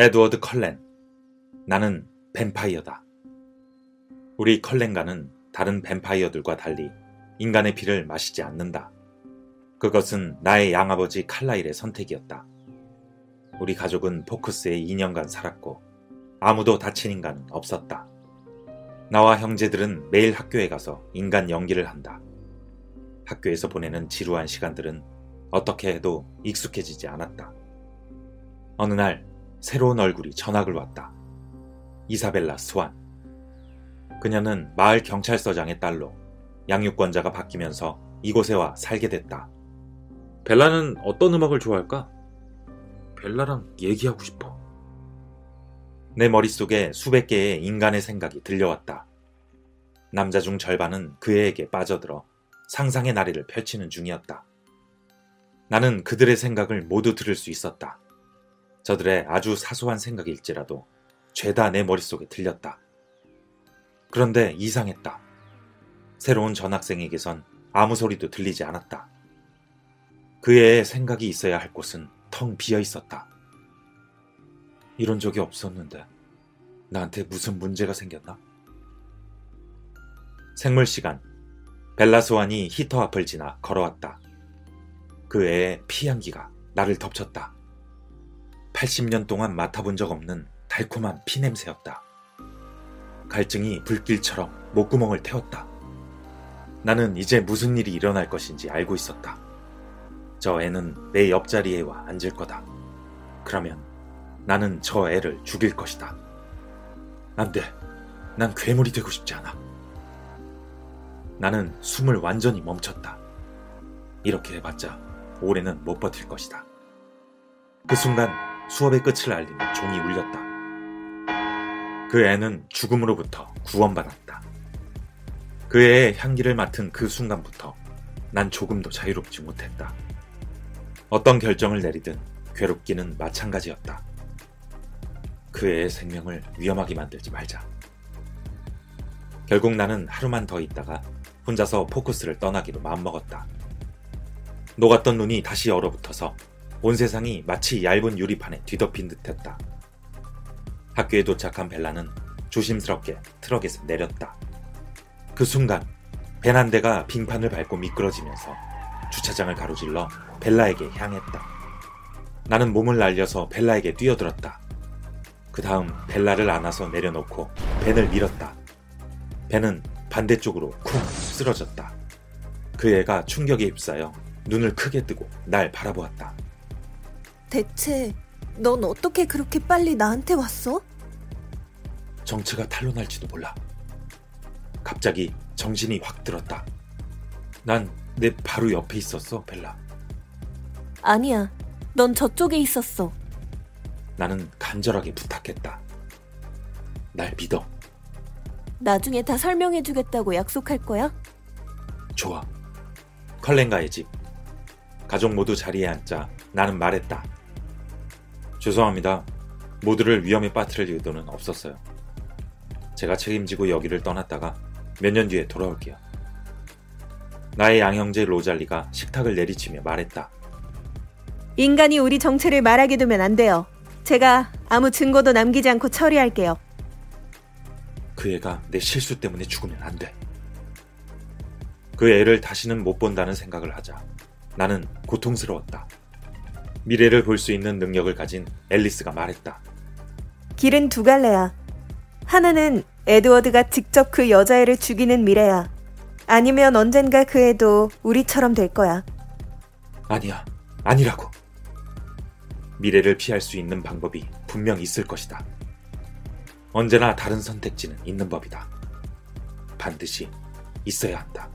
에드워드 컬렌. 나는 뱀파이어다. 우리 컬렌가는 다른 뱀파이어들과 달리 인간의 피를 마시지 않는다. 그것은 나의 양아버지 칼라일의 선택이었다. 우리 가족은 포크스에 2년간 살았고 아무도 다친 인간은 없었다. 나와 형제들은 매일 학교에 가서 인간 연기를 한다. 학교에서 보내는 지루한 시간들은 어떻게 해도 익숙해지지 않았다. 어느 날 새로운 얼굴이 전학을 왔다. 이사벨라 스완. 그녀는 마을 경찰서장의 딸로 양육권자가 바뀌면서 이곳에 와 살게 됐다. 벨라는 어떤 음악을 좋아할까? 벨라랑 얘기하고 싶어. 내 머릿속에 수백 개의 인간의 생각이 들려왔다. 남자 중 절반은 그 애에게 빠져들어 상상의 나래를 펼치는 중이었다. 나는 그들의 생각을 모두 들을 수 있었다. 저들의 아주 사소한 생각일지라도 죄다 내 머릿속에 들렸다. 그런데 이상했다. 새로운 전학생에게선 아무 소리도 들리지 않았다. 그 애의 생각이 있어야 할 곳은 텅 비어 있었다. 이런 적이 없었는데 나한테 무슨 문제가 생겼나? 생물 시간. 벨라스완이 히터 앞을 지나 걸어왔다. 그 애의 피향기가 나를 덮쳤다. 80년 동안 맡아본 적 없는 달콤한 피냄새였다. 갈증이 불길처럼 목구멍을 태웠다. 나는 이제 무슨 일이 일어날 것인지 알고 있었다. 저 애는 내 옆자리에 와 앉을 거다. 그러면 나는 저 애를 죽일 것이다. 안 돼. 난 괴물이 되고 싶지 않아. 나는 숨을 완전히 멈췄다. 이렇게 해봤자 올해는 못 버틸 것이다. 그 순간 수업의 끝을 알리는 종이 울렸다. 그 애는 죽음으로부터 구원받았다. 그 애의 향기를 맡은 그 순간부터 난 조금도 자유롭지 못했다. 어떤 결정을 내리든 괴롭기는 마찬가지였다. 그 애의 생명을 위험하게 만들지 말자. 결국 나는 하루만 더 있다가 혼자서 포커스를 떠나기로 마음먹었다. 녹았던 눈이 다시 얼어붙어서 온 세상이 마치 얇은 유리판에 뒤덮인 듯했다. 학교에 도착한 벨라는 조심스럽게 트럭에서 내렸다. 그 순간 벤 한 대가 빙판을 밟고 미끄러지면서 주차장을 가로질러 벨라에게 향했다. 나는 몸을 날려서 벨라에게 뛰어들었다. 그 다음 벨라를 안아서 내려놓고 벤을 밀었다. 벤은 반대쪽으로 쿵 쓰러졌다. 그 애가 충격에 휩싸여 눈을 크게 뜨고 날 바라보았다. 대체 넌 어떻게 그렇게 빨리 나한테 왔어? 정체가 탄로날지도 몰라. 갑자기 정신이 확 들었다. 난 내 바로 옆에 있었어, 벨라. 아니야. 넌 저쪽에 있었어. 나는 간절하게 부탁했다. 날 믿어. 나중에 다 설명해 주겠다고 약속할 거야? 좋아. 컬렌가의 집. 가족 모두 자리에 앉자 나는 말했다. 죄송합니다. 모두를 위험에 빠뜨릴 의도는 없었어요. 제가 책임지고 여기를 떠났다가 몇 년 뒤에 돌아올게요. 나의 양형제 로잘리가 식탁을 내리치며 말했다. 인간이 우리 정체를 말하게 두면 안 돼요. 제가 아무 증거도 남기지 않고 처리할게요. 그 애가 내 실수 때문에 죽으면 안 돼. 그 애를 다시는 못 본다는 생각을 하자 나는 고통스러웠다. 미래를 볼 수 있는 능력을 가진 앨리스가 말했다. 길은 두 갈래야. 하나는 에드워드가 직접 그 여자애를 죽이는 미래야. 아니면 언젠가 그 애도 우리처럼 될 거야. 아니야, 아니라고. 미래를 피할 수 있는 방법이 분명 있을 것이다. 언제나 다른 선택지는 있는 법이다. 반드시 있어야 한다.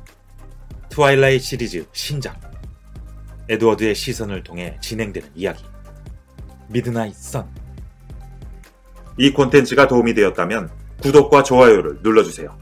트와일라이트 시리즈 신작 에드워드의 시선을 통해 진행되는 이야기 미드나잇 선 이 콘텐츠가 도움이 되었다면 구독과 좋아요를 눌러주세요.